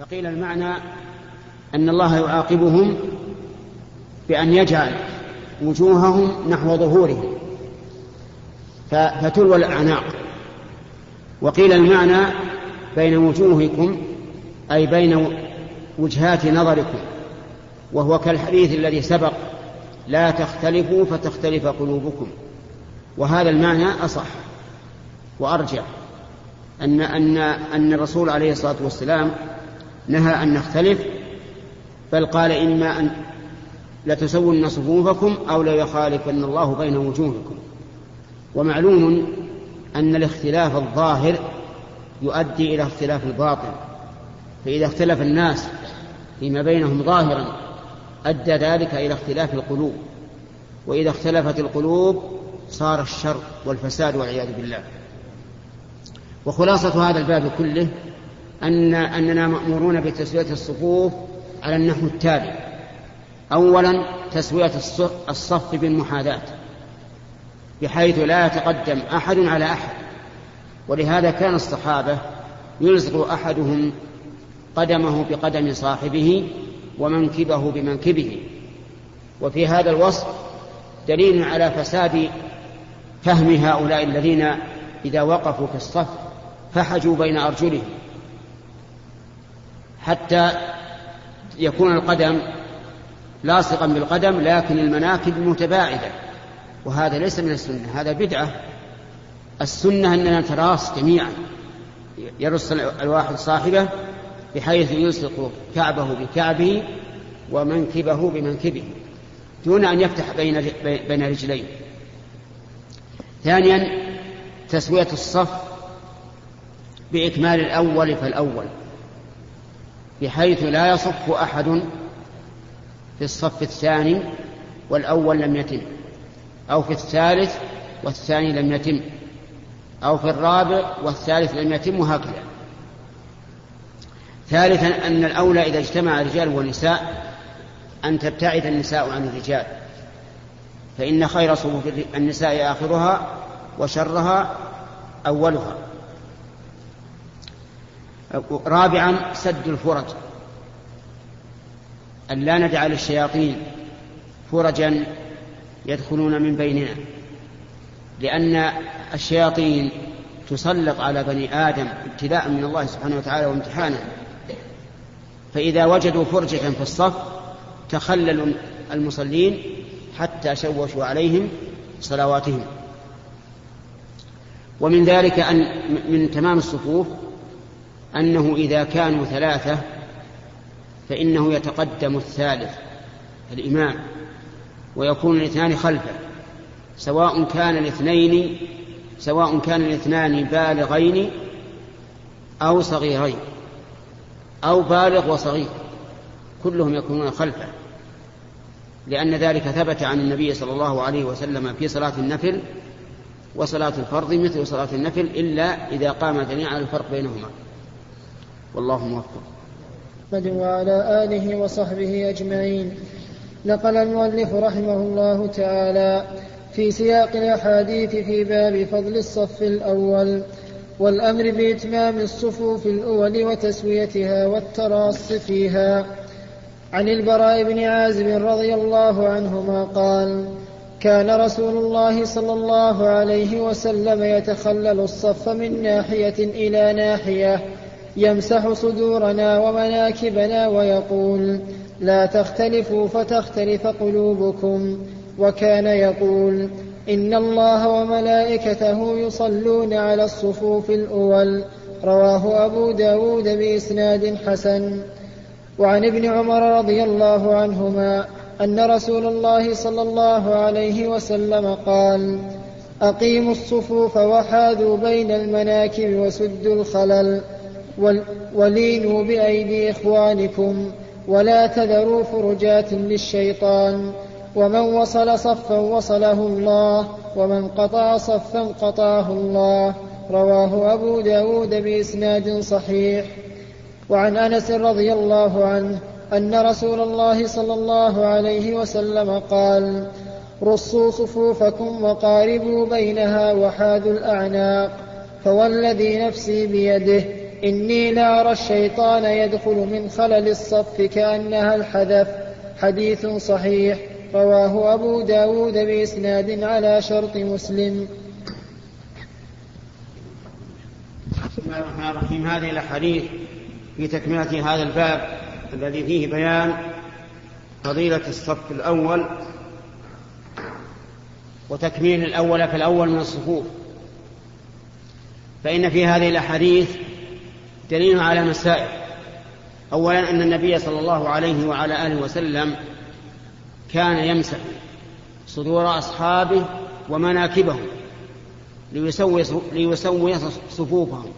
فقيل المعنى أن الله يعاقبهم بأن يجعل وجوههم نحو ظهورهم. فتلوى الأعناق. وقيل المعنى بين وجوهكم أي بين وجهات نظركم وهو كالحديث الذي سبق لا تختلفوا فتختلف قلوبكم. وهذا المعنى أصح وأرجع. أن أن أن الرسول عليه الصلاة والسلام نهى أن نختلف بل قال إما أن لتسون صفوفكم أو ليخالفن الله بين وجوهكم. ومعلوم أن الاختلاف الظاهر يؤدي إلى اختلاف الباطن. فإذا اختلف الناس فيما بينهم ظاهرا أدى ذلك إلى اختلاف القلوب. وإذا اختلفت القلوب صار الشر والفساد والعياذ بالله. وخلاصة هذا الباب كله أن أننا مأمورون بتسوية الصفوف على النحو التالي. أولا تسوية الصف بالمحاذاة بحيث لا يتقدم أحد على أحد. ولهذا كان الصحابة يلصق أحدهم قدمه بقدم صاحبه ومنكبه بمنكبه. وفي هذا الوصف دليل على فساد فهم هؤلاء الذين إذا وقفوا في الصف فحجوا بين أرجلهم. حتى يكون القدم لاصقا بالقدم لكن المناكب متباعدة. وهذا ليس من السنة هذا بدعة. السنة أننا نتراص جميعا. يرص الواحد صاحبه بحيث يلصق كعبه بكعبه ومنكبه بمنكبه دون أن يفتح بين بين رجليه ثانيا تسوية الصف بإكمال الأول فالأول. بحيث لا يصف أحد في الصف الثاني والأول لم يتم أو في الثالث والثاني لم يتم أو في الرابع والثالث لم يتم وهكذا. ثالثا أن الأولى إذا اجتمع الرجال والنساء أن تبتعد النساء عن الرجال فإن خير صفوف النساء آخرها وشرها أولها. رابعا سد الفرج. أن لا ندع للشياطين فرجا يدخلون من بيننا. لأن الشياطين تسلط على بني آدم ابتلاء من الله سبحانه وتعالى وامتحانا فإذا وجدوا فرجة في الصف تخللوا المصلين حتى شوشوا عليهم صلواتهم. ومن ذلك أن من تمام الصفوف أنه إذا كانوا ثلاثة فإنه يتقدم الثالث الإمام ويكون الاثنان خلفه سواء كان الاثنين سواء كان الاثنان بالغين أو صغيرين أو بالغ وصغير كلهم يكونون خلفه لأن ذلك ثبت عن النبي صلى الله عليه وسلم في صلاة النفل وصلاة الفرض مثل صلاة النفل إلا إذا قام جميعا الفرق بينهما. والله موفق. وعلى آله وصحبه أجمعين. نقل المؤلف رحمه الله تعالى في سياق الأحاديث في باب فضل الصف الأول والأمر بإتمام الصفوف الأول وتسويتها والتراص فيها. عن البراء بن عازب رضي الله عنهما قال كان رسول الله صلى الله عليه وسلم يتخلل الصف من ناحية إلى ناحية يمسح صدورنا ومناكبنا ويقول لا تختلفوا فتختلف قلوبكم. وكان يقول إن الله وملائكته يصلون على الصفوف الأول. رواه أبو داود بإسناد حسن. وعن ابن عمر رضي الله عنهما أن رسول الله صلى الله عليه وسلم قال أقيموا الصفوف وحاذوا بين المناكب وسدوا الخلل. ولينوا بأيدي إخوانكم ولا تذروا فرجات للشيطان ومن وصل صفا وصله الله ومن قطع صفا قطعه الله رواه أبو داود بإسناد صحيح. وعن أنس رضي الله عنه أن رسول الله صلى الله عليه وسلم قال رصوا صفوفكم وقاربوا بينها وحاذوا الأعناق فوالذي نفسي بيده إني لأرى الشيطان يدخل من خلل الصف كأنها الحذف. حديث صحيح. رواه أبو داود بإسناد على شرط مسلم. بسم الله الرحمن الرحيم. هذه الأحاديث في تكملة هذا الباب الذي فيه بيان فضيلة الصف الأول وتكميل الأول فالأول من الصفوف. فإن في هذه الأحاديث دليل على مسائل. أولا أن النبي صلى الله عليه وعلى آله وسلم كان يمسح صدور أصحابه ومناكبهم ليسوي, ليسوي صفوفهم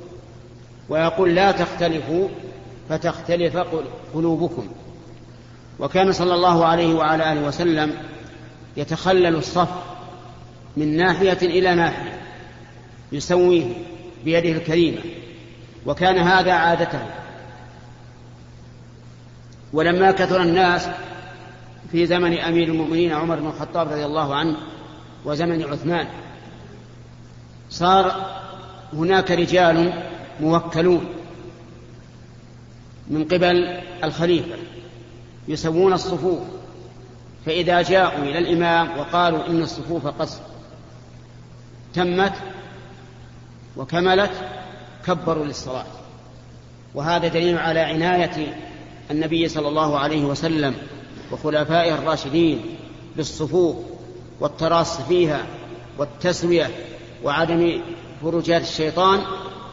ويقول لا تختلفوا فتختلف قلوبكم. وكان صلى الله عليه وعلى آله وسلم يتخلل الصف من ناحية إلى ناحية يسويه بيده الكريمة. وكان هذا عادته ولما كثر الناس في زمن أمير المؤمنين عمر بن الخطاب رضي الله عنه وزمن عثمان صار هناك رجال موكلون من قبل الخليفة يسوون الصفوف فإذا جاءوا إلى الإمام وقالوا إن الصفوف قد تمت وكملت كبروا للصلاة. وهذا دليل على عناية النبي صلى الله عليه وسلم وخلفائه الراشدين بالصفوف والتراص فيها والتسوية وعدم فرجات الشيطان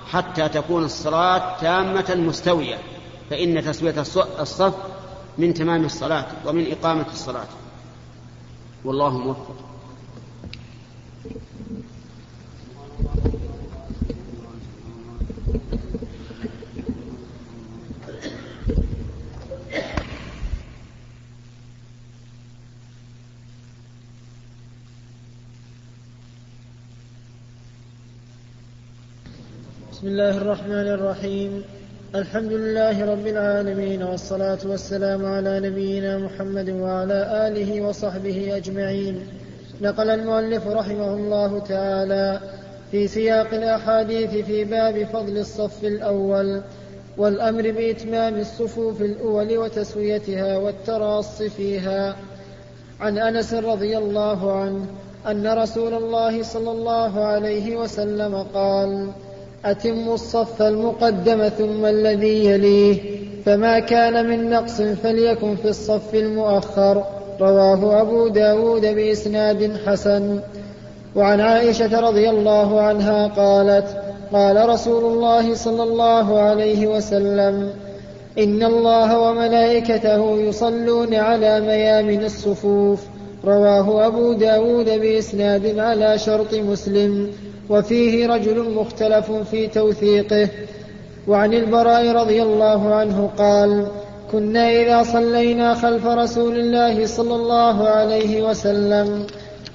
حتى تكون الصلاة تامة مستوية. فإن تسوية الصف من تمام الصلاة ومن إقامة الصلاة. والله موفق. بسم الله الرحمن الرحيم. الحمد لله رب العالمين والصلاة والسلام على نبينا محمد وعلى آله وصحبه أجمعين. نقل المؤلف رحمه الله تعالى في سياق الأحاديث في باب فضل الصف الأول والأمر بإتمام الصفوف الأول وتسويتها والتراص فيها. عن أنس رضي الله عنه أن رسول الله صلى الله عليه وسلم قال أتموا الصف المقدم ثم الذي يليه فما كان من نقص فليكن في الصف المؤخر. رواه أبو داود بإسناد حسن. وعن عائشة رضي الله عنها قالت قال رسول الله صلى الله عليه وسلم إن الله وملائكته يصلون على ميامن الصفوف. رواه أبو داود بإسناد على شرط مسلم وفيه رجل مختلف في توثيقه. وعن البراء رضي الله عنه قال كنا إذا صلينا خلف رسول الله صلى الله عليه وسلم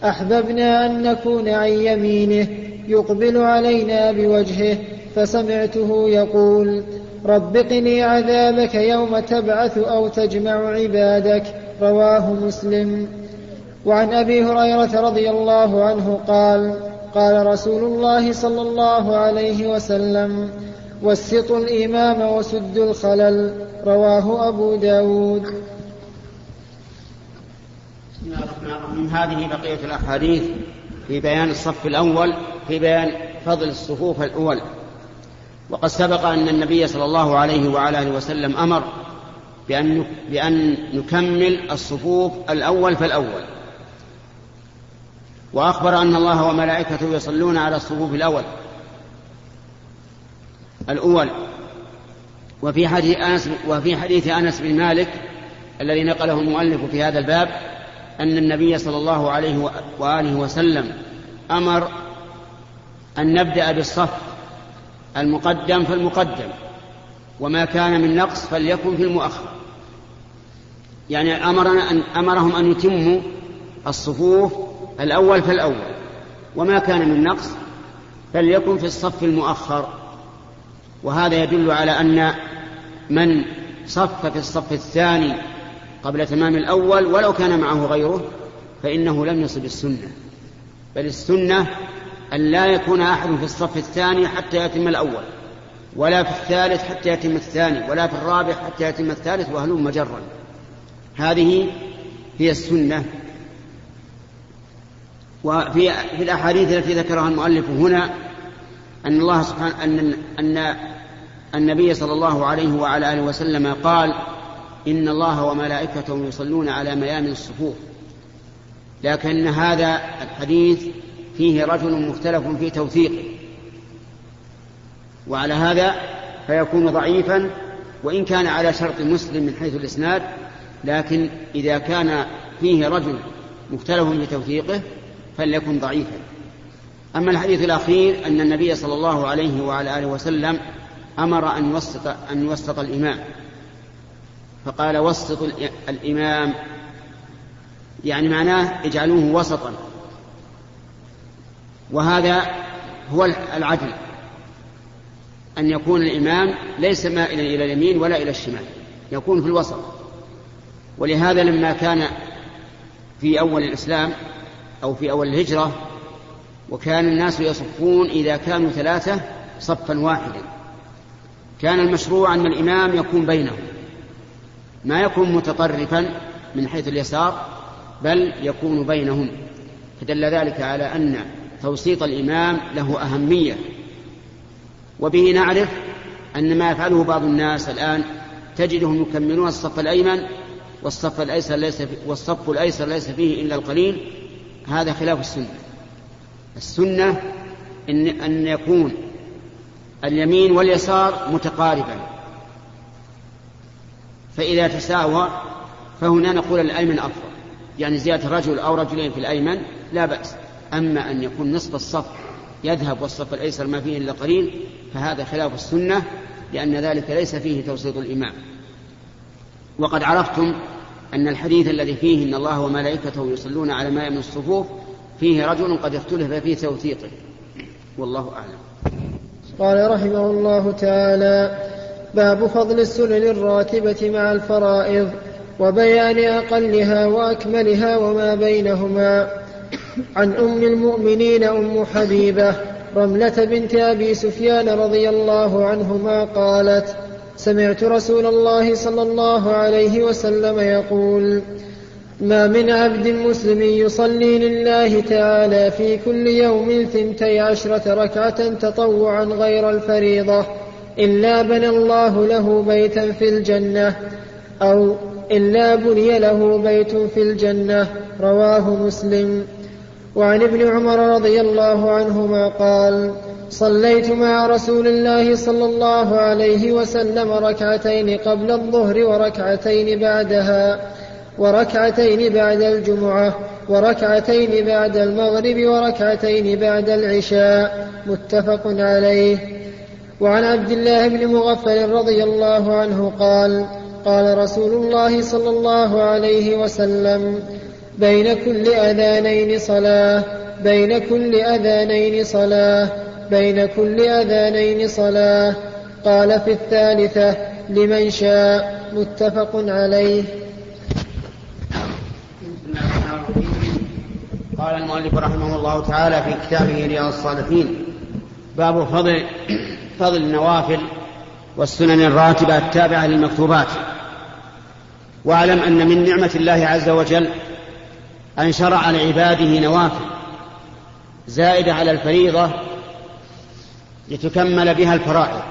أحببنا أن نكون عن يمينه يقبل علينا بوجهه فسمعته يقول رب قني عذابك يوم تبعث أو تجمع عبادك. رواه مسلم. وعن أبي هريرة رضي الله عنه قال قال رسول الله صلى الله عليه وسلم وسطوا الإمام وسدوا الخلل رواه أبو داود. بسم الله الرحمن الرحيم. هذه بقية الأحاديث في بيان الصف الأول في بيان فضل الصفوف الأول. وقد سبق أن النبي صلى الله عليه وعلى آله وسلم أمر بأن بأن نكمل الصفوف الأول فالأول. وأخبر أن الله وملائكته يصلون على الصفوف الأول الأول. وفي حديث أنس وفي حديث أنس بن مالك الذي نقله المؤلف في هذا الباب أن النبي صلى الله عليه وآله وسلم أمر أن نبدأ بالصف المقدم فالمقدم وما كان من نقص فليكن في المؤخر. يعني أمرنا أن أمرهم أن يتموا الصفوف الأول فالأول. وما كان من نقص فليكن في الصف المؤخر. وهذا يدل على أن من صف في الصف الثاني قبل تمام الأول ولو كان معه غيره فإنه لم يصب السنة. بل السنة أن لا يكون أحد في الصف الثاني حتى يتم الأول ولا في الثالث حتى يتم الثاني ولا في الرابع حتى يتم الثالث وهلم مجرا هذه هي السنة وفي في الأحاديث التي ذكرها المؤلف هنا أن الله سبحانه أن أن النبي صلى الله عليه وعلى آله وسلم قال إن الله وملائكته يصلون على ميامن الصفوف. لكن هذا الحديث فيه رجل مختلف في توثيقه. وعلى هذا فيكون ضعيفا وإن كان على شرط مسلم من حيث الإسناد لكن إذا كان فيه رجل مختلف في توثيقه فليكن ضعيفا. أما الحديث الأخير أن النبي صلى الله عليه وعلى آله وسلم أمر أن يوسط أن يوسط الإمام. فقال وسط الإمام يعني معناه اجعلوه وسطا. وهذا هو العدل أن يكون الإمام ليس مائلا إلى اليمين ولا إلى الشمال يكون في الوسط. ولهذا لما كان في أول الإسلام أو في أول الهجرة وكان الناس يصفون إذا كانوا ثلاثة صفا واحدا. كان المشروع أن الإمام يكون بينهم ما يكون متطرفا من حيث اليسار بل يكون بينهم. فدل ذلك على أن توسيط الإمام له أهمية. وبه نعرف أن ما يفعله بعض الناس الآن تجدهم يكملون الصف الأيمن والصف الأيسر ليس والصف الأيسر ليس فيه إلا القليل هذا خلاف السنة. السنة إن أن يكون اليمين واليسار متقاربا فإذا تساوى فهنا نقول الأيمن أفضل يعني زيادة رجل أو رجلين في الأيمن لا بأس. أما أن يكون نصف الصف يذهب والصف الأيسر ما فيه إلا قليل فهذا خلاف السنة لأن ذلك ليس فيه توسيط الإمام. وقد عرفتم أن الحديث الذي فيه إن الله وملائكته يصلون على ماء من الصفوف فيه رجل قد اختلف في توثيقه. والله أعلم. قال رحمه الله تعالى باب فضل السنن الراتبة مع الفرائض وبيان أقلها وأكملها وما بينهما. عن أم المؤمنين أم حبيبة رملة بنت أبي سفيان رضي الله عنهما قالت سمعت رسول الله صلى الله عليه وسلم يقول ما من عبد مسلم يصلي لله تعالى في كل يوم ثنتي عشرة ركعة تطوعا غير الفريضة إلا بنى الله له بيتا في الجنة أو إلا بني له بيت في الجنة. رواه مسلم. وعن ابن عمر رضي الله عنهما قال صليت مع رسول الله صلى الله عليه وسلم ركعتين قبل الظهر وركعتين بعدها وركعتين بعد الجمعة وركعتين بعد المغرب وركعتين بعد العشاء متفق عليه. وعن عبد الله بن مغفل رضي الله عنه قال قال رسول الله صلى الله عليه وسلم بين كل أذانين صلاة بين كل أذانين صلاة بين كل أذانين صلاة. قال في الثالثة لمن شاء. متفق عليه. قال المؤلف رحمه الله تعالى في كتابه رياض الصالحين باب فضل فضل النوافل والسنن الراتبة التابعة للمكتوبات. واعلم أن من نعمة الله عز وجل أن شرع لعباده نوافل زائدة على الفريضة لتكمل بها الفرائض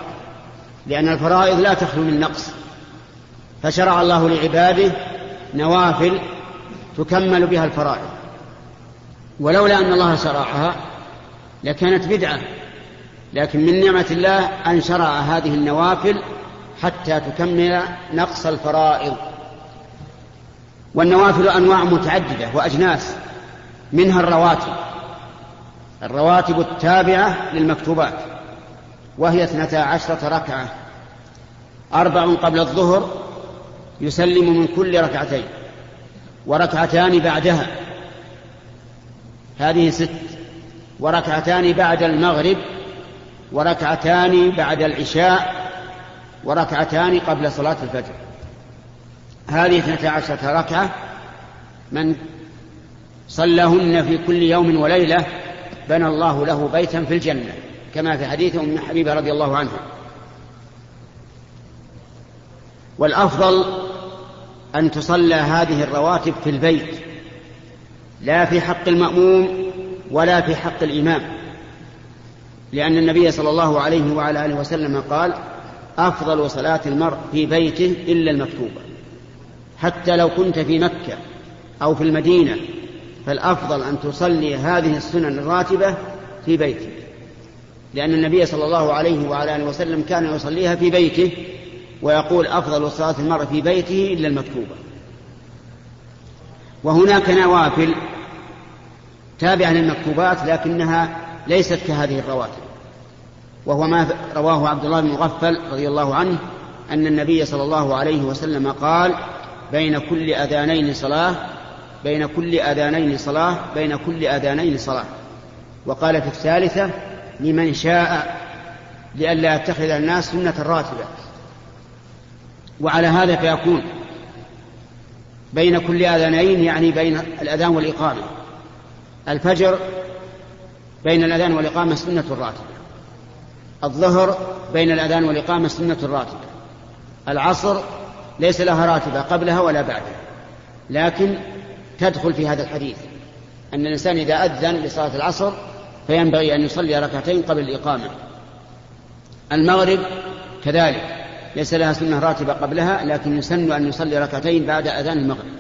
لأن الفرائض لا تخلو من نقص. فشرع الله لعباده نوافل تكمل بها الفرائض. ولولا أن الله شرعها لكانت بدعة لكن من نعمة الله أن شرع هذه النوافل حتى تكمل نقص الفرائض. والنوافل أنواع متعددة وأجناس منها الرواتب الرواتب التابعة للمكتوبات. وهي اثنتا عشرة ركعة. أربع قبل الظهر يسلم من كل ركعتين وركعتان بعدها. هذه ست وركعتان بعد المغرب وركعتان بعد العشاء وركعتان قبل صلاة الفجر. هذه اثنتا عشرة ركعة من صلىهن في كل يوم وليلة بنى الله له بيتا في الجنة. كما في حديث أم حبيبة رضي الله عنها. والأفضل أن تصلى هذه الرواتب في البيت لا في حق المأموم ولا في حق الإمام. لأن النبي صلى الله عليه وعلى آله وسلم قال أفضل صلاة المرء في بيته إلا المكتوبة. حتى لو كنت في مكة أو في المدينة فالأفضل أن تصلي هذه السنن الراتبة في بيتك. لأن النبي صلى الله عليه وعلى آله وسلم كان يصليها في بيته ويقول أفضل صلاة المرء في بيته إلا المكتوبة. وهناك نوافل تابعة للمكتوبات لكنها ليست كهذه الرواتب. وهو ما رواه عبد الله بن مغفل رضي الله عنه أن النبي صلى الله عليه وسلم قال بين كل أذانين صلاة بين كل أذانين صلاة بين كل أذانين صلاة. وقال في الثالثة لمن شاء لئلا يتخذ الناس سنة راتبة. وعلى هذا فيكون بين كل أذانين يعني بين الأذان والإقامة. الفجر بين الأذان والإقامة سنة راتبة. الظهر بين الأذان والإقامة سنة راتبة. العصر ليس لها راتبة قبلها ولا بعدها. لكن تدخل في هذا الحديث أن الإنسان إذا أذن لصلاة العصر فينبغي أن يصلي ركعتين قبل الإقامة. المغرب كذلك. ليس لها سنة راتبة قبلها لكن يسن أن يصلي ركعتين بعد أذان المغرب.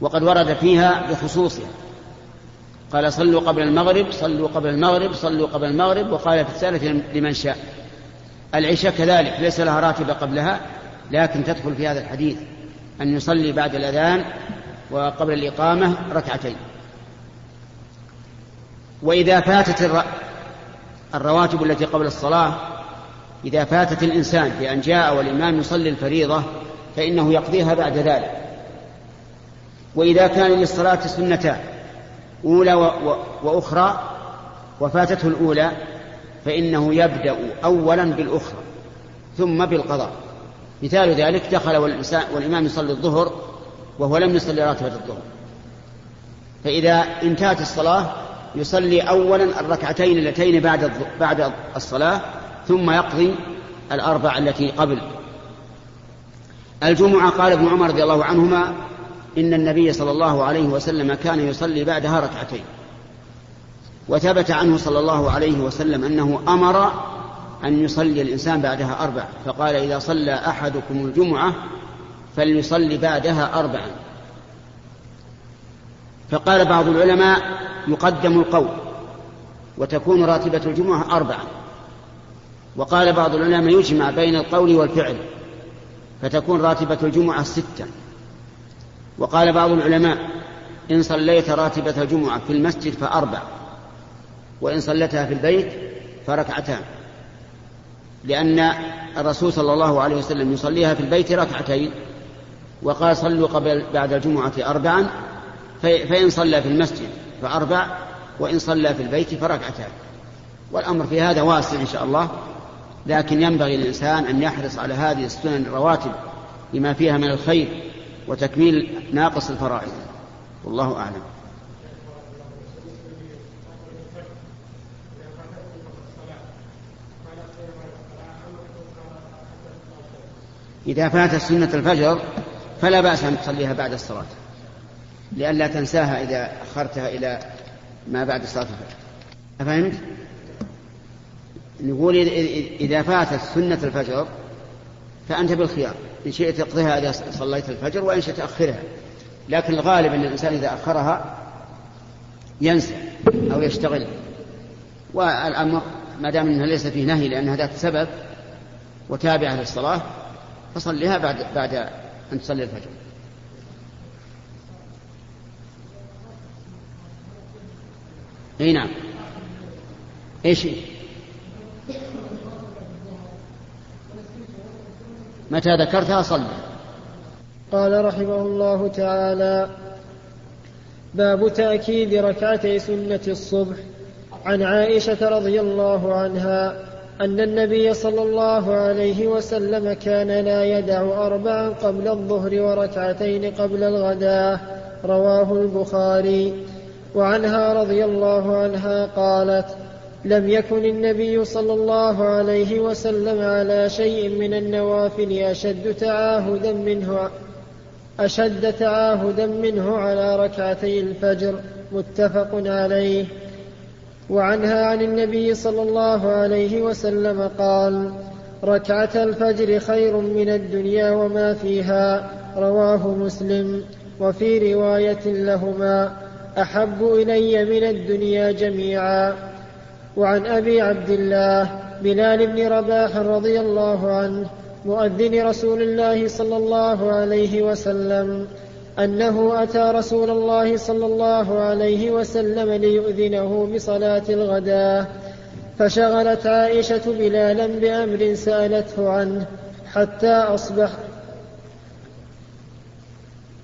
وقد ورد فيها بخصوصها. قال صلوا قبل المغرب صلوا قبل المغرب صلوا قبل المغرب. وقال في الثالث لمن شاء. العشاء كذلك ليس لها راتبة قبلها لكن تدخل في هذا الحديث أن يصلي بعد الأذان وقبل الإقامة ركعتين. وإذا فاتت الرواتب التي قبل الصلاة إذا فاتت الإنسان بأن جاء والإمام يصلي الفريضة فإنه يقضيها بعد ذلك. وإذا كان للصلاة سنتان أولى وأخرى وفاتته الأولى فإنه يبدأ أولا بالأخرى ثم بالقضاء. مثال ذلك دخل والإمام يصلي الظهر وهو لم يصلي راتبة الظهر. فإذا انتهت الصلاة يصلي أولا الركعتين اللتين بعد بعد الصلاة ثم يقضي الأربع التي قبل. الجمعة قال ابن عمر رضي الله عنهما إن النبي صلى الله عليه وسلم كان يصلي بعدها ركعتين. وثبت عنه صلى الله عليه وسلم أنه أمر أن يصلي الإنسان بعدها أربع. فقال إذا صلى أحدكم الجمعة فليصلي بعدها أربعا. فقال بعض العلماء يقدم القول وتكون راتبة الجمعة أربعا وقال بعض العلماء يجمع بين القول والفعل فتكون راتبة الجمعة ستة. وقال بعض العلماء إن صليت راتبة الجمعة في المسجد فأربع وإن صليتها في البيت فركعتان. لأن الرسول صلى الله عليه وسلم يصليها في البيت ركعتين وقال صلوا قبل بعد الجمعة أربعا فإن صلى في المسجد فأربع وإن صلى في البيت فركعتان. والأمر في هذا واسع إن شاء الله لكن ينبغي للإنسان أن يحرص على هذه السنن الرواتب لما فيها من الخير وتكميل ناقص الفرائض. والله أعلم. إذا فاتت سنة الفجر فلا بأس أن تصليها بعد الصلاة. لئلا تنساها إذا أخرتها إلى ما بعد صلاة الفجر. أفهمت؟ نقول إذا فاتت سنة الفجر فأنت بالخيار. إن شئت تقضيها إذا صليت الفجر وإن شئت تأخرها. لكن الغالب أن الإنسان إذا أخرها ينسى أو يشتغل. والأمر ما دام أنها ليس فيه نهي لأنها ذات سبب وتابعة للصلاة فصليها بعد بعد أن تصلي الفجر. أي نعم. إيش؟ متى ذكرتها؟ صلى. قال رحمه الله تعالى باب تأكيد ركعتي سنة الصبح. عن عائشة رضي الله عنها أن النبي صلى الله عليه وسلم كان لا يدع أربعا قبل الظهر وركعتين قبل الغداة. رواه البخاري. وعنها رضي الله عنها قالت لم يكن النبي صلى الله عليه وسلم على شيء من النوافل أشد تعاهدا منه أشد تعاهدا منه على ركعتي الفجر. متفق عليه. وعنها عن النبي صلى الله عليه وسلم قال ركعة الفجر خير من الدنيا وما فيها. رواه مسلم. وفي رواية لهما أحب إلي من الدنيا جميعا. وعن أبي عبد الله بلال بن رباح رضي الله عنه مؤذن رسول الله صلى الله عليه وسلم أنه أتى رسول الله صلى الله عليه وسلم ليؤذنه بصلاة الغداة فشغلت عائشة بلالا بأمر سألته عنه حتى أصبح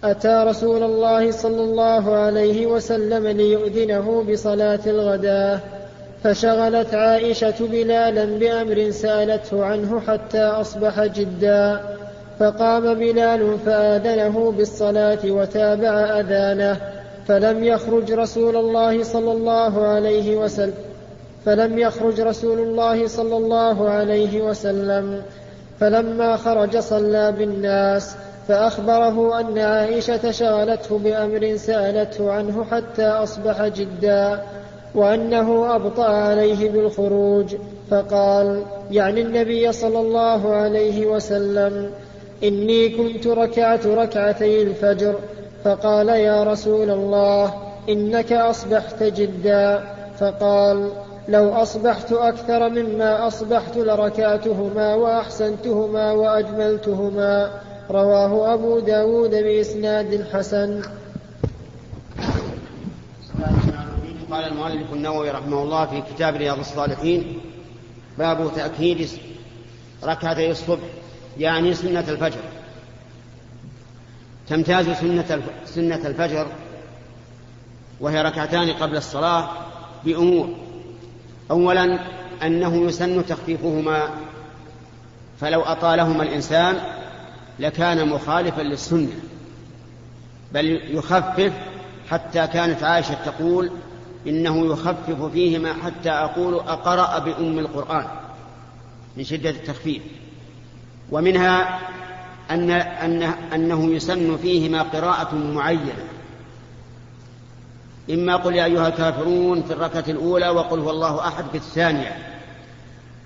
أتى رسول الله صلى الله عليه وسلم ليؤذنه بصلاة الغداة فشغلت عائشة بلالا بأمر سألته عنه حتى أصبح جدا فقام بلال فآذنه بالصلاة وتابع أذانه فلم يخرج رسول الله صلى الله عليه وسلم فلم يخرج رسول الله صلى الله عليه وسلم فلما خرج صلى بالناس فأخبره أن عائشة شغلته بأمر سألته عنه حتى أصبح جدا وأنه أبطأ عليه بالخروج فقال يعني النبي صلى الله عليه وسلم إني كنت ركعت ركعتي الفجر فقال يا رسول الله إنك أصبحت جدا. فقال لو أصبحت أكثر مما أصبحت لركعتهما وأحسنتهما وأجملتهما. رواه أبو داود بإسناد حسن. قال المؤلف النووي رحمه الله في كتاب رياض الصالحين باب تأكيد ركعتي الصبح يعني سنة الفجر. تمتاز سنة سنة الفجر وهي ركعتان قبل الصلاة بأمور أولا أنه يسن تخفيفهما فلو أطالهما الإنسان لكان مخالفا للسنة بل يخفف حتى كانت عائشة تقول إنه يخفف فيهما حتى أقول أقرأ بأم القرآن من شدة التخفيف. ومنها أن أن أنه يسن فيهما قراءة معينة. إما قل يا أيها الكافرون في الركعة الأولى وقل هو الله أحد في الثانية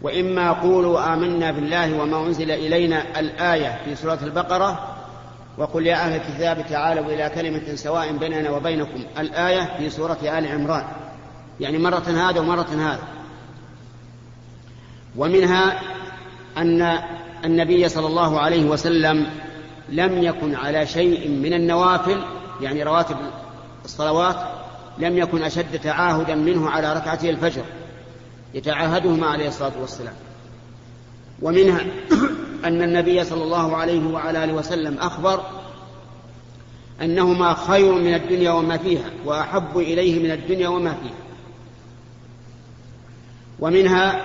وإما قولوا آمنا بالله وما أنزل إلينا الآية في سورة البقرة وقل يا أهل الكتاب تعالوا إلى كلمة سواء بيننا وبينكم الآية في سورة آل عمران. يعني مرة هذا ومرة هذا. ومنها أن النبي صلى الله عليه وسلم لم يكن على شيء من النوافل يعني رواتب الصلوات لم يكن أشد تعاهدا منه على ركعتي الفجر. يتعاهدهما عليه الصلاة والسلام. ومنها أن النبي صلى الله عليه وعلى آله وسلم أخبر أنهما خير من الدنيا وما فيها وأحب إليه من الدنيا وما فيها. ومنها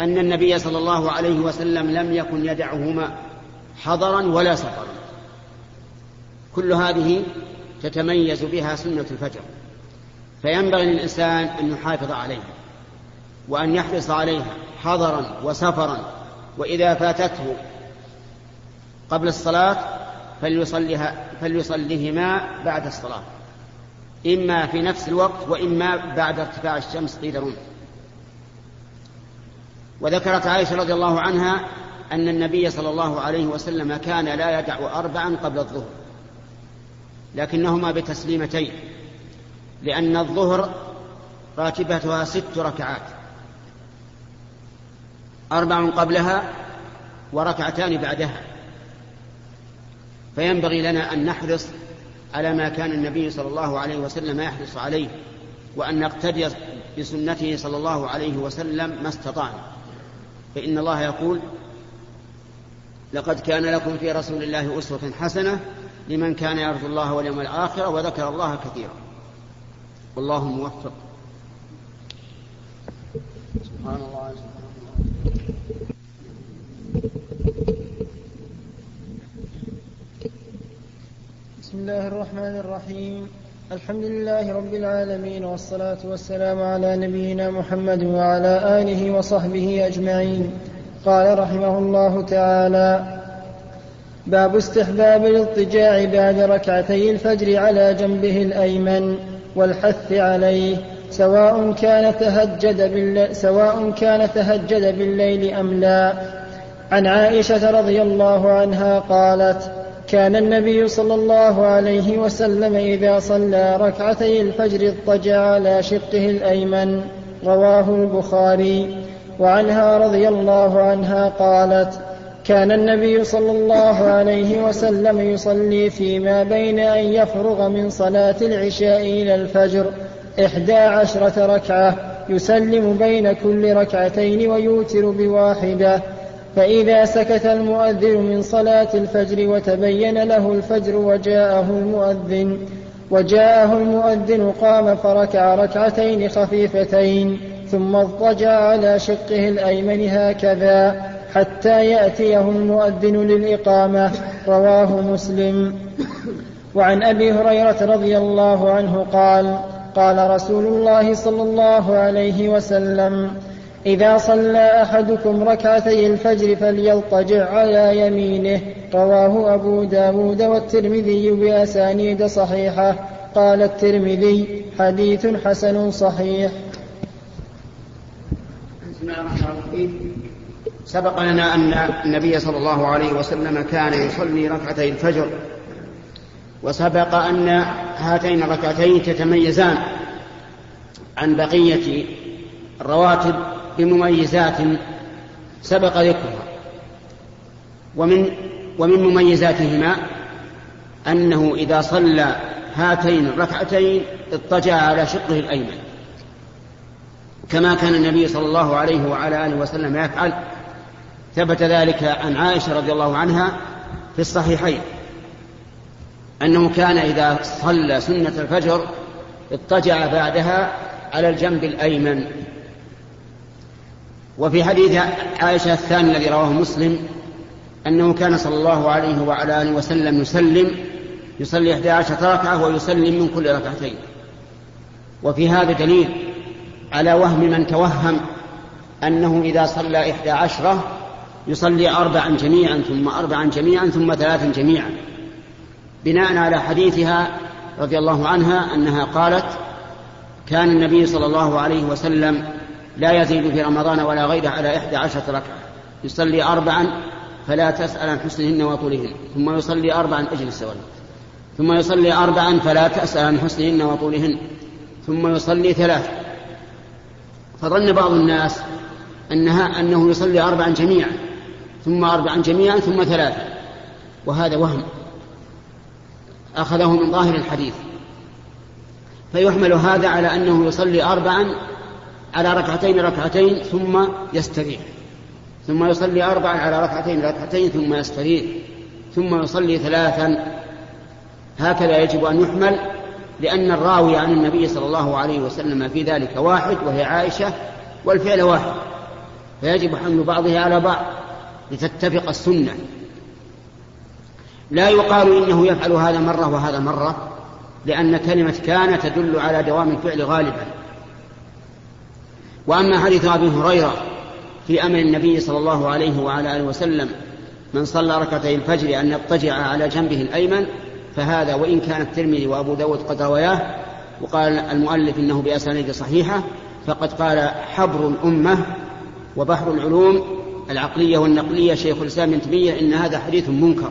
أن النبي صلى الله عليه وسلم لم يكن يدعهما حضرا ولا سفرا. كل هذه تتميز بها سنة الفجر. فينبغي للإنسان أن يحافظ عليها. وأن يحرص عليها حضرا وسفرا وإذا فاتته قبل الصلاة فليصليها فليصليهما بعد الصلاة إما في نفس الوقت وإما بعد ارتفاع الشمس قيد رمح وذكرت عائشة رضي الله عنها أن النبي صلى الله عليه وسلم كان لا يدع أربعا قبل الظهر لكنهما بتسليمتين لأن الظهر راتبتها ست ركعات. أربع قبلها وركعتان بعدها. فينبغي لنا أن نحرص على ما كان النبي صلى الله عليه وسلم يحرص عليه وأن نقتدي بسنته صلى الله عليه وسلم ما استطعنا. فإن الله يقول لقد كان لكم في رسول الله أسوة حسنة لمن كان يرجو الله واليوم الآخر وذكر الله كثيرا. والله موفق. سبحان الله. بسم الله الرحمن الرحيم. الحمد لله رب العالمين والصلاة والسلام على نبينا محمد وعلى آله وصحبه أجمعين. قال رحمه الله تعالى باب استحباب الاضطجاع بعد ركعتي الفجر على جنبه الأيمن والحث عليه سواء كان تهجد بالليل سواء كان تهجد بالليل أم لا. عن عائشة رضي الله عنها قالت كان النبي صلى الله عليه وسلم إذا صلى ركعتي الفجر اضطجع على شقه الأيمن. رواه البخاري. وعنها رضي الله عنها قالت كان النبي صلى الله عليه وسلم يصلي فيما بين أن يفرغ من صلاة العشاء إلى الفجر إحدى عشرة ركعة يسلم بين كل ركعتين ويوتر بواحدة. فإذا سكت المؤذن من صلاة الفجر وتبين له الفجر وجاءه المؤذن وجاءه المؤذن قام فركع ركعتين خفيفتين ثم اضطجع على شقه الأيمن هكذا حتى يأتيه المؤذن للإقامة. رواه مسلم. وعن أبي هريرة رضي الله عنه قال قال رسول الله صلى الله عليه وسلم إذا صلى أحدكم ركعتي الفجر فليضطجع على يمينه. رواه أبو داود والترمذي بأسانيد صحيحة. قال الترمذي حديث حسن صحيح. بسم الله الرحمن الرحيم سبق لنا أن النبي صلى الله عليه وسلم كان يصلي ركعتي الفجر وسبق أن هاتين الركعتين تتميزان عن بقية الرواتب بمميزات سبق ذكرها. ومن ومن مميزاتهما أنه إذا صلى هاتين الركعتين اضطجع على شقه الأيمن. كما كان النبي صلى الله عليه وعلى آله وسلم يفعل. ثبت ذلك عن عائشة رضي الله عنها في الصحيحين. أنه كان إذا صلى سنة الفجر اضطجع بعدها على الجنب الأيمن. وفي حديث عائشة الثاني الذي رواه مسلم أنه كان صلى الله عليه وعلى آله وسلم يسلم يصلي إحدى عشرة ركعة ويسلم من كل ركعتين. وفي هذا دليل على وهم من توهم أنه إذا صلى إحدى عشرة يصلي أربعا جميعا ثم أربعا جميعا ثم ثلاثا جميعا. بناء على حديثها رضي الله عنها أنها قالت كان النبي صلى الله عليه وسلم لا يزيد في رمضان ولا غيره على إحدى عشرة ركعة. يصلي أربعا فلا تسأل عن حسنهن وطولهن. ثم يصلي أربعا اجلس سؤال ثم يصلي أربعا فلا تسأل عن حسنهن وطولهن. ثم يصلي ثلاث فظن بعض الناس أنها أنه يصلي أربعا جميعا ثم أربعا جميعا ثم ثلاثة. وهذا وهم. أخذه من ظاهر الحديث. فيحمل هذا على أنه يصلي أربعا على ركعتين ركعتين ثم يستريح. ثم يصلي أربعا على ركعتين ركعتين ثم يستريح. ثم يصلي ثلاثا. هكذا يجب أن يحمل لأن الراوي عن النبي صلى الله عليه وسلم في ذلك واحد وهي عائشة والفعل واحد. فيجب حمل بعضها على بعض لتتفق السنة. لا يقال إنه يفعل هذا مرة وهذا مرة لأن كلمة كان تدل على دوام الفعل غالبا. وأما حديث أبي هريرة في أمر النبي صلى الله عليه وعلى آله وسلم من صلى ركعتي الفجر أن يضطجع على جنبه الأيمن فهذا وإن كان الترمذي وأبو داود قد روياه وقال المؤلف إنه بأسانيد صحيحة فقد قال حبر الأمة وبحر العلوم العقلية والنقلية شيخ الإسلام ابن تيمية إن هذا حديث منكر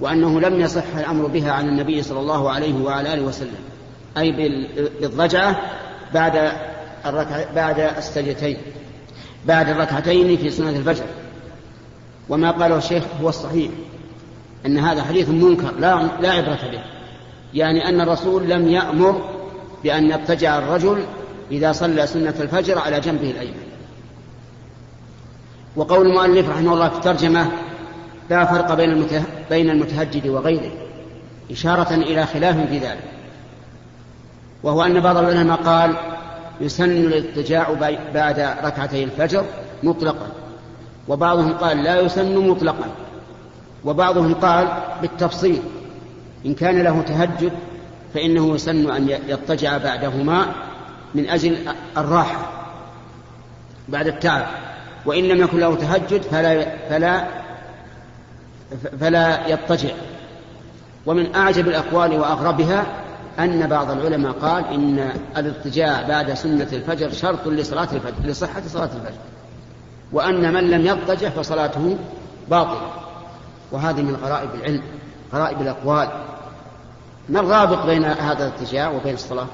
وأنه لم يصح الأمر بها عن النبي صلى الله عليه وعلى آله وسلم أي بالضجعة بعد الركع بعد السجدتين بعد الركعتين في سنة الفجر. وما قاله الشيخ هو الصحيح أن هذا حديث منكر لا لا عبرة به. يعني أن الرسول لم يأمر بأن يضطجع الرجل إذا صلى سنة الفجر على جنبه الأيمن. وقول المؤلف رحمه الله في الترجمة لا فرق بين بين المتهجد وغيره إشارة إلى خلاف في ذلك. وهو أن بعض العلماء قال يسن الاضطجاع بعد ركعتي الفجر مطلقا. وبعضهم قال لا يسن مطلقا. وبعضهم قال بالتفصيل إن كان له تهجد فإنه يسن أن يضطجع بعدهما من أجل الراحة بعد التعب. وإن لم يكن له تهجد فلا فلا فلا يضطجع. ومن أعجب الأقوال وأغربها أن بعض العلماء قال إن الاضطجاع بعد سنة الفجر شرط لصلاة الفجر لصحة صلاة الفجر. وأن من لم يضطجع فصلاته باطلة. وهذه من غرائب العلم غرائب الأقوال. ما الرابط بين هذا الاضطجاع وبين الصلاة؟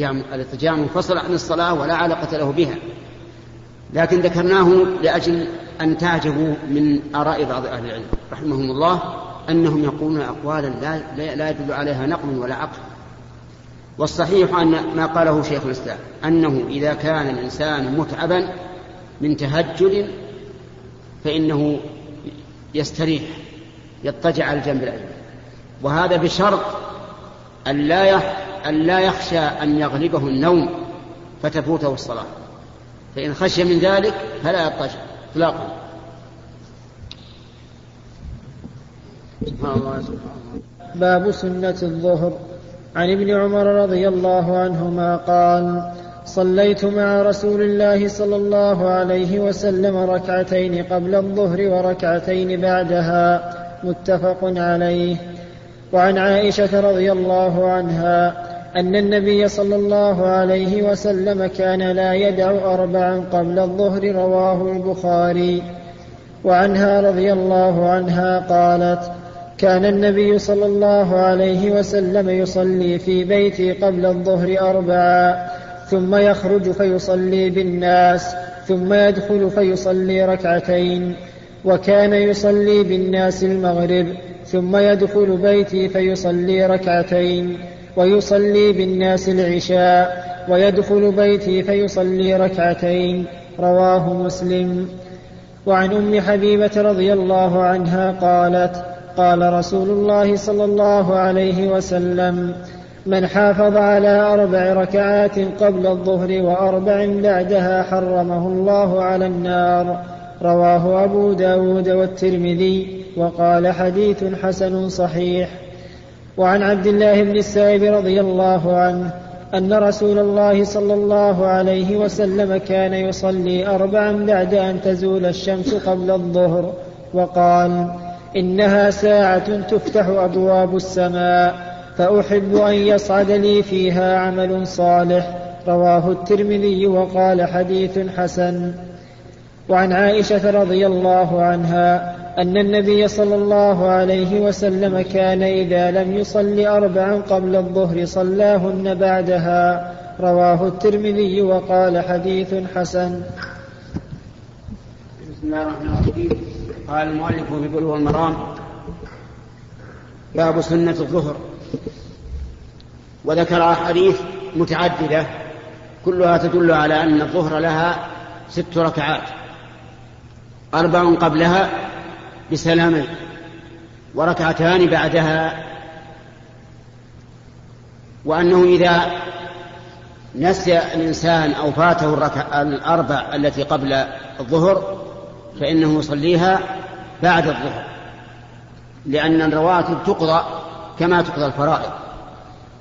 الاضطجاع منفصل عن الصلاة ولا علاقة له بها. لكن ذكرناه لأجل أن تعجبوا من آراء بعض أهل العلم. رحمهم الله. أنهم يقولون أقوالا لا, لا يدل عليها نقل ولا عقل. والصحيح أن ما قاله شيخ الإسلام أنه إذا كان الإنسان متعبا من تهجد فإنه يستريح يضطجع على الجنب الأيمن. وهذا بشرط أن لا أن لا يخشى أن يغلبه النوم فتفوته الصلاة. فإن خشي من ذلك فلا يضطجع إطلاقا. باب سنة الظهر. عن ابن عمر رضي الله عنهما قال صليت مع رسول الله صلى الله عليه وسلم ركعتين قبل الظهر وركعتين بعدها. متفق عليه. وعن عائشة رضي الله عنها أن النبي صلى الله عليه وسلم كان لا يدع أربعا قبل الظهر رواه البخاري. وعنها رضي الله عنها قالت كان النبي صلى الله عليه وسلم يصلي في بيتي قبل الظهر اربعا ثم يخرج فيصلي بالناس ثم يدخل فيصلي ركعتين وكان يصلي بالناس المغرب ثم يدخل بيتي فيصلي ركعتين ويصلي بالناس العشاء ويدخل بيتي فيصلي ركعتين رواه مسلم. وعن أم حبيبة رضي الله عنها قالت قال رسول الله صلى الله عليه وسلم من حافظ على أربع ركعات قبل الظهر وأربع بعدها حرمه الله على النار رواه أبو داود والترمذي وقال حديث حسن صحيح. وعن عبد الله بن السائب رضي الله عنه أن رسول الله صلى الله عليه وسلم كان يصلي أربعا بعد أن تزول الشمس قبل الظهر وقال إنها ساعة تفتح أبواب السماء فأحب أن يصعد لي فيها عمل صالح. رواه الترمذي وقال حديث حسن. وعن عائشة رضي الله عنها أن النبي صلى الله عليه وسلم كان إذا لم يصل أربعا قبل الظهر صلاهن بعدها. رواه الترمذي وقال حديث حسن. بسم الله الرحمن الرحيم. قال المؤلف في بلوغ المرام باب سنة الظهر. وذكر أحاديث متعددة كلها تدل على أن الظهر لها ست ركعات أربع قبلها بسلامين وركعتان بعدها. وأنه إذا نسي الإنسان أو فاته الركع الأربع التي قبل الظهر فإنه يصليها بعد الظهر لأن الرواتب تقضى كما تقضى الفرائض.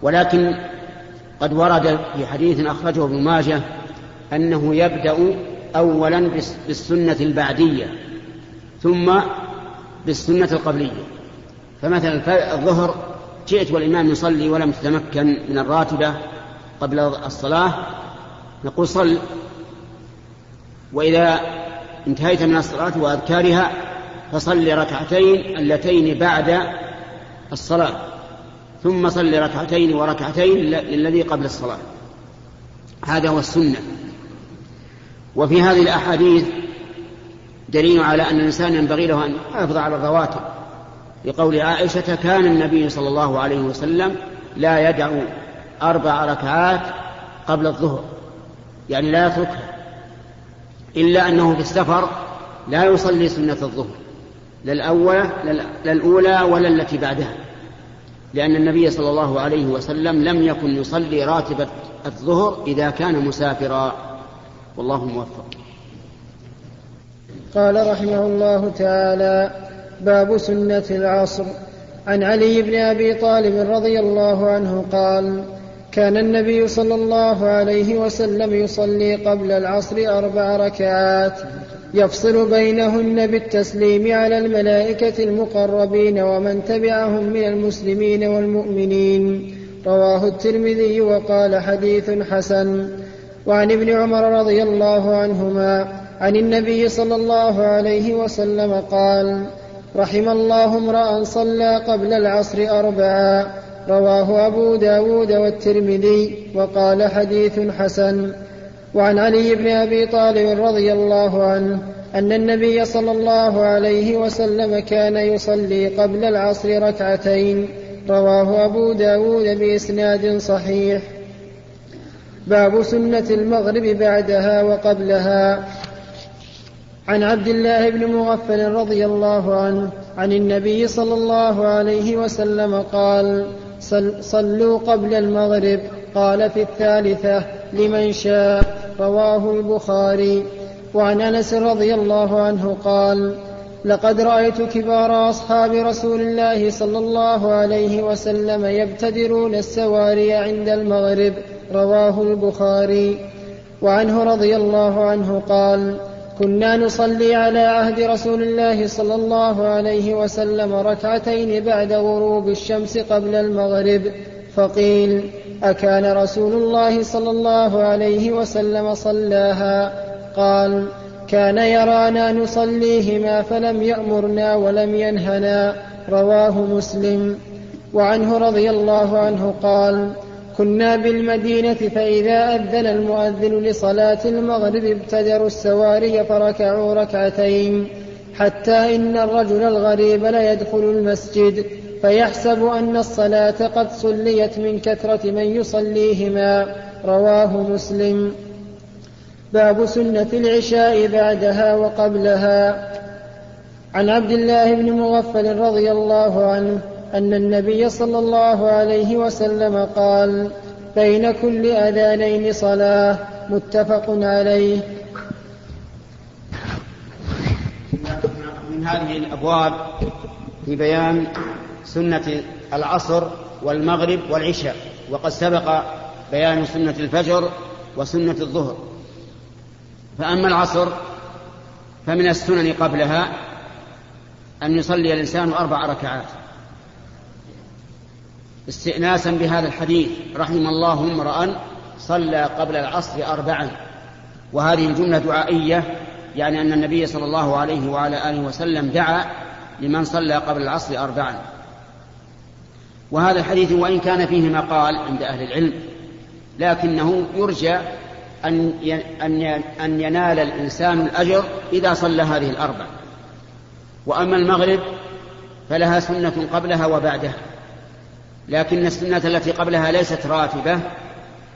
ولكن قد ورد في حديث أخرجه ابن ماجه أنه يبدأ أولا بالسنة البعدية ثم بالسنة القبلية. فمثلا الظهر جئت والإمام يصلي ولم تتمكن من الراتبة قبل الصلاة نقول صل. وإذا انتهيت من الصلاة وأذكارها فصل ركعتين اللتين بعد الصلاة. ثم صل ركعتين وركعتين للذي قبل الصلاة. هذا هو السنة. وفي هذه الأحاديث دليل على أن الإنسان ينبغي له أن يحافظ على الرواتب. لقول عائشة كان النبي صلى الله عليه وسلم لا يدع أربع ركعات قبل الظهر يعني لا يتركها إلا أنه في السفر لا يصلي سنة الظهر. لا الأولى لا الأولى ولا التي بعدها. لأن النبي صلى الله عليه وسلم لم يكن يصلي راتبة الظهر إذا كان مسافرا. والله موفق. قال رحمه الله تعالى باب سنة العصر. عن علي بن أبي طالب رضي الله عنه قال كان النبي صلى الله عليه وسلم يصلي قبل العصر أربع ركعات. يفصل بينهن بالتسليم على الملائكة المقربين ومن تبعهم من المسلمين والمؤمنين. رواه الترمذي وقال حديث حسن. وعن ابن عمر رضي الله عنهما عن النبي صلى الله عليه وسلم قال رحم الله امرأ صلى قبل العصر أربعا. رواه أبو داود والترمذي وقال حديث حسن. وعن علي بن أبي طالب رضي الله عنه أن النبي صلى الله عليه وسلم كان يصلي قبل العصر ركعتين. رواه أبو داود بإسناد صحيح. باب سنة المغرب بعدها وقبلها. عن عبد الله بن مغفل رضي الله عنه عن النبي صلى الله عليه وسلم قال صلوا قبل المغرب. قال في الثالثة لمن شاء رواه البخاري. وعن أنس رضي الله عنه قال لقد رأيت كبار أصحاب رسول الله صلى الله عليه وسلم يبتدرون السواري عند المغرب رواه البخاري. وعنه رضي الله عنه قال كنا نصلي على عهد رسول الله صلى الله عليه وسلم ركعتين بعد غروب الشمس قبل المغرب فقيل أكان رسول الله صلى الله عليه وسلم صلاها. قال كان يرانا نصليهما فلم يأمرنا ولم ينهنا. رواه مسلم. وعنه رضي الله عنه قال كنا بالمدينة فإذا أذن المؤذن لصلاة المغرب ابتدروا السواري فركعوا ركعتين حتى إن الرجل الغريب ليدخل المسجد. فيحسب أن الصلاة قد صليت من كثرة من يصليهما. رواه مسلم. باب سنة العشاء بعدها وقبلها. عن عبد الله بن مغفل رضي الله عنه أن النبي صلى الله عليه وسلم قال بين كل أذانين صلاة متفق عليه. من هذه الأبواب في بيان سنة العصر والمغرب والعشاء وقد سبق بيان سنة الفجر وسنة الظهر. فأما العصر فمن السنن قبلها أن يصلي الإنسان أربع ركعات. استئناسا بهذا الحديث رحم الله امرأ صلى قبل العصر أربعا. وهذه الجملة دعائية يعني أن النبي صلى الله عليه وعلى آله وسلم دعا لمن صلى قبل العصر أربعا. وهذا الحديث وإن كان فيه مقال عند أهل العلم لكنه يرجى أن أن ينال الإنسان الأجر إذا صلى هذه الأربع. وأما المغرب فلها سنة قبلها وبعدها لكن السنة التي قبلها ليست راتبة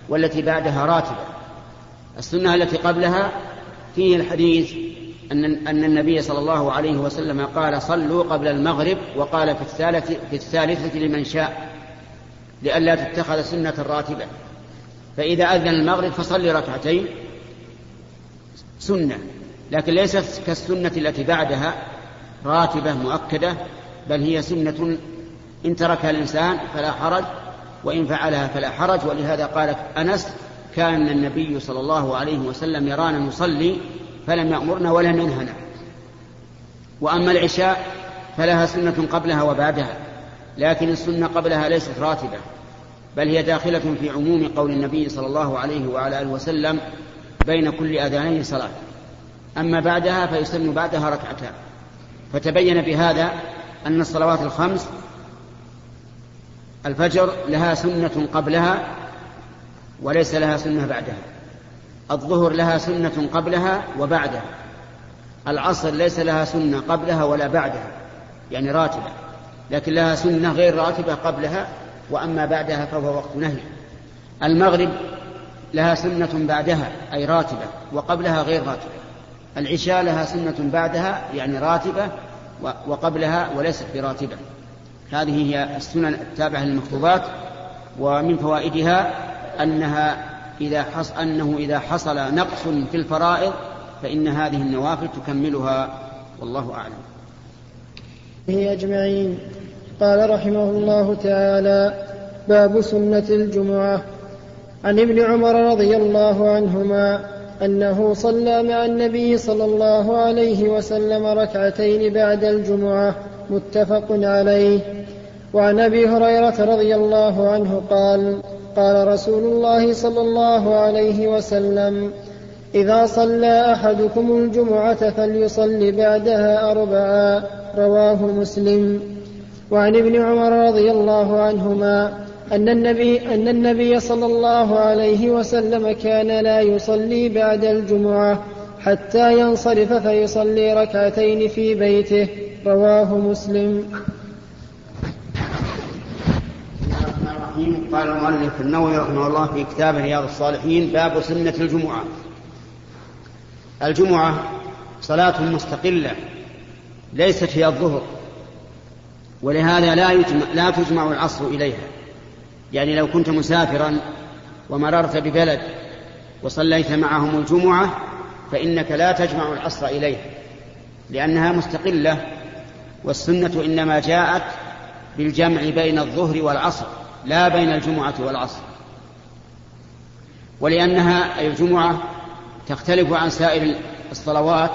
والتي بعدها راتبة. السنة التي قبلها فيه الحديث أن أن النبي صلى الله عليه وسلم قال صلوا قبل المغرب وقال في الثالثة في الثالثة لمن شاء لئلا تتخذ سنة راتبة فإذا أذن المغرب فصلي ركعتين سنة لكن ليست كالسنة التي بعدها راتبة مؤكدة بل هي سنة إن تركها الإنسان فلا حرج وإن فعلها فلا حرج ولهذا قال أنس كان النبي صلى الله عليه وسلم يرانا نصلي فلم يأمرنا ولم ينهنا. وأما العشاء فلها سنة قبلها وبعدها لكن السنة قبلها ليست راتبة بل هي داخلة في عموم قول النبي صلى الله عليه وعلى آله وسلم بين كل أذانين صلاة. أما بعدها فيسن بعدها ركعتان فتبين بهذا أن الصلوات الخمس الفجر لها سنة قبلها وليس لها سنة بعدها. الظهر لها سنة قبلها وبعدها. العصر ليس لها سنة قبلها ولا بعدها يعني راتبة لكن لها سنة غير راتبة قبلها وأما بعدها فهو وقت نهي. المغرب لها سنة بعدها أي راتبة وقبلها غير راتبة. العشاء لها سنة بعدها يعني راتبة وقبلها وليست براتبة. هذه هي السنن التابعة للمكتوبات ومن فوائدها أنها إذا حص أنه إذا حصل نقص في الفرائض فإن هذه النوافل تكملها. والله أعلم. أجمعين قال رحمه الله تعالى باب سنة الجمعة. عن ابن عمر رضي الله عنهما أنه صلى مع النبي صلى الله عليه وسلم ركعتين بعد الجمعة متفق عليه. وعن أبي هريرة رضي الله عنه قال قال رسول الله صلى الله عليه وسلم إذا صلى أحدكم الجمعة فليصل بعدها اربعا رواه مسلم. وعن ابن عمر رضي الله عنهما أن النبي أن النبي صلى الله عليه وسلم كان لا يصلي بعد الجمعة حتى ينصرف فيصلي ركعتين في بيته. رواه مسلم. قال المؤلف النووي رحمه الله في كتاب رياض الصالحين باب سنة الجمعة. الجمعة صلاة مستقلة ليست هي الظهر ولهذا لا يجمع لا تجمع العصر إليها يعني لو كنت مسافرا ومررت ببلد وصليت معهم الجمعة فإنك لا تجمع العصر إليها لأنها مستقلة والسنة إنما جاءت بالجمع بين الظهر والعصر لا بين الجمعة والعصر. ولأنها أي الجمعة تختلف عن سائر الصلوات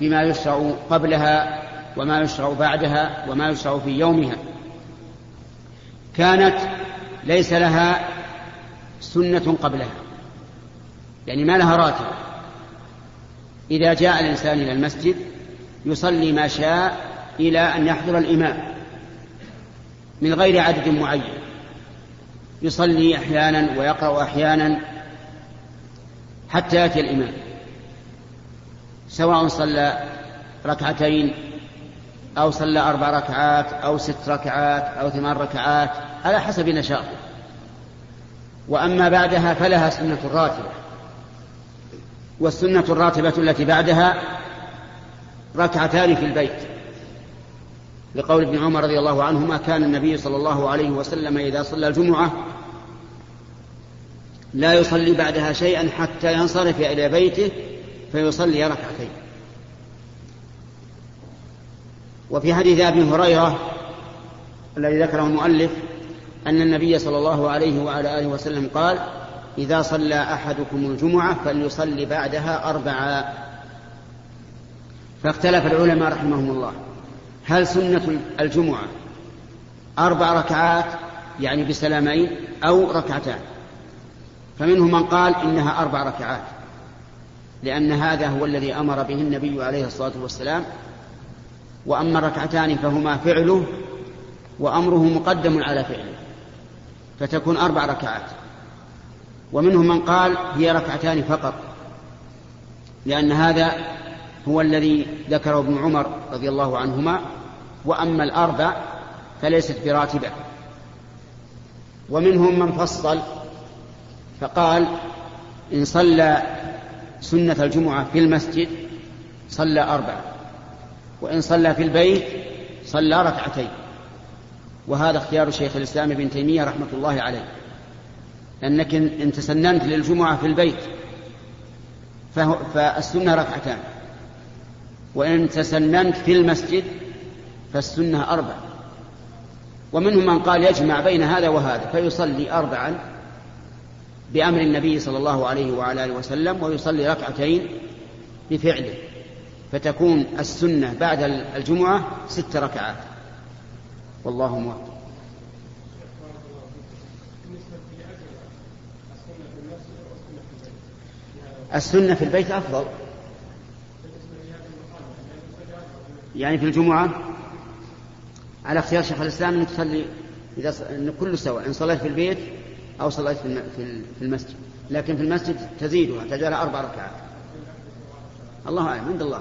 بما يشرع قبلها وما يشرع بعدها وما يشرع في يومها. كانت ليس لها سنة قبلها. يعني ما لها راتب. إذا جاء الإنسان إلى المسجد يصلي ما شاء إلى أن يحضر الإمام من غير عدد معين. يصلي أحيانا ويقرأ أحيانا حتى يأتي الإمام. سواء صلى ركعتين أو صلى أربع ركعات أو ست ركعات أو ثمان ركعات على حسب نشاطه. وأما بعدها فلها سنة راتبة والسنة الراتبة التي بعدها ركعتان في البيت. لقول ابن عمر رضي الله عنهما كان النبي صلى الله عليه وسلم إذا صلى الجمعة لا يصلي بعدها شيئا حتى ينصرف إلى بيته فيصلي ركعتين. وفي حديث أبي هريرة الذي ذكره المؤلف أن النبي صلى الله عليه وعلى آله وسلم قال إذا صلى أحدكم الجمعة فليصلي بعدها اربعا. فاختلف العلماء رحمهم الله. هل سنة الجمعة أربع ركعات يعني بسلامين أو ركعتان؟ فمنهم من قال إنها أربع ركعات لأن هذا هو الذي أمر به النبي عليه الصلاة والسلام وأما الركعتان فهما فعله وأمره مقدم على فعله فتكون أربع ركعات. ومنهم من قال هي ركعتان فقط لأن هذا هو الذي ذكره ابن عمر رضي الله عنهما وأما الأربع فليست براتبة. ومنهم من فصل فقال إن صلى سنة الجمعة في المسجد صلى أربع وإن صلى في البيت صلى ركعتين. وهذا اختيار شيخ الإسلام ابن تيمية رحمة الله عليه. لأنك إن تسننت للجمعة في البيت فالسنة ركعتان. وإن تسننت في المسجد فالسنة أربع. ومنهم من قال يجمع بين هذا وهذا فيصلي أربعا بأمر النبي صلى الله عليه وعلى آله وسلم ويصلي ركعتين بفعله. فتكون السنة بعد الجمعة ست ركعات. والله موفق. السنة في البيت أفضل. يعني في الجمعة على اختيار شيخ الإسلام أنك تصلي إذا أن كله سواء إن صليت في البيت أو صليت في المسجد. لكن في المسجد تزيدها تجعلها أربع ركعات. الله أعلم عند الله.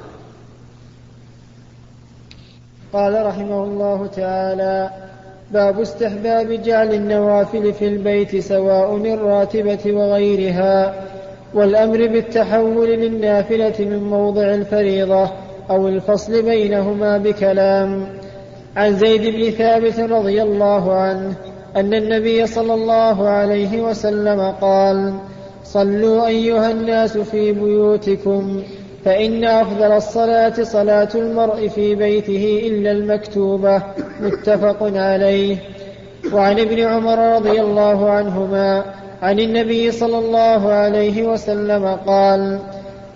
قال رحمه الله تعالى باب استحباب جعل النوافل في البيت سواء الراتبة وغيرها والأمر بالتحول للنافلة من موضع الفريضة. أو الفصل بينهما بكلام. عن زيد بن ثابت رضي الله عنه أن النبي صلى الله عليه وسلم قال صلوا أيها الناس في بيوتكم فإن أفضل الصلاة صلاة المرء في بيته إلا المكتوبة. متفق عليه. وعن ابن عمر رضي الله عنهما عن النبي صلى الله عليه وسلم قال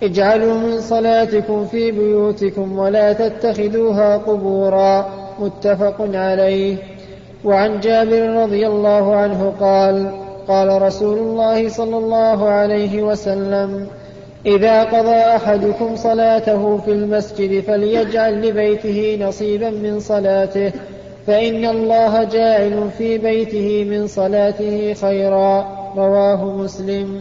اجعلوا من صلاتكم في بيوتكم ولا تتخذوها قبورا. متفق عليه. وعن جابر رضي الله عنه قال قال رسول الله صلى الله عليه وسلم إذا قضى أحدكم صلاته في المسجد فليجعل لبيته نصيبا من صلاته فإن الله جاعل في بيته من صلاته خيرا. رواه مسلم.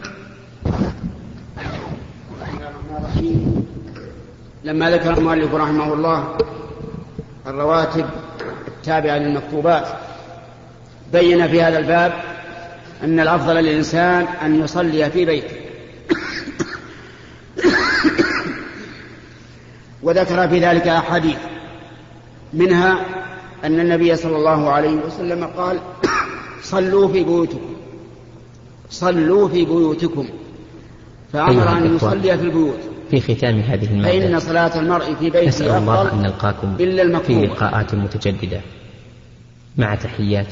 لما ذكر المؤلف رحمه الله الرواتب التابعة للمكتوبات بين في هذا الباب أن الأفضل للإنسان أن يصلي في بيته. وذكر في ذلك أحاديث. منها أن النبي صلى الله عليه وسلم قال صلوا في بيوتكم صلوا في بيوتكم. فأمر أن يصلي في البيوت. في ختام هذه المادة. فإن صلاة المرء في بيته نسأل الله أن نلقاكم إلا في لقاءات متجددة. مع تحيات.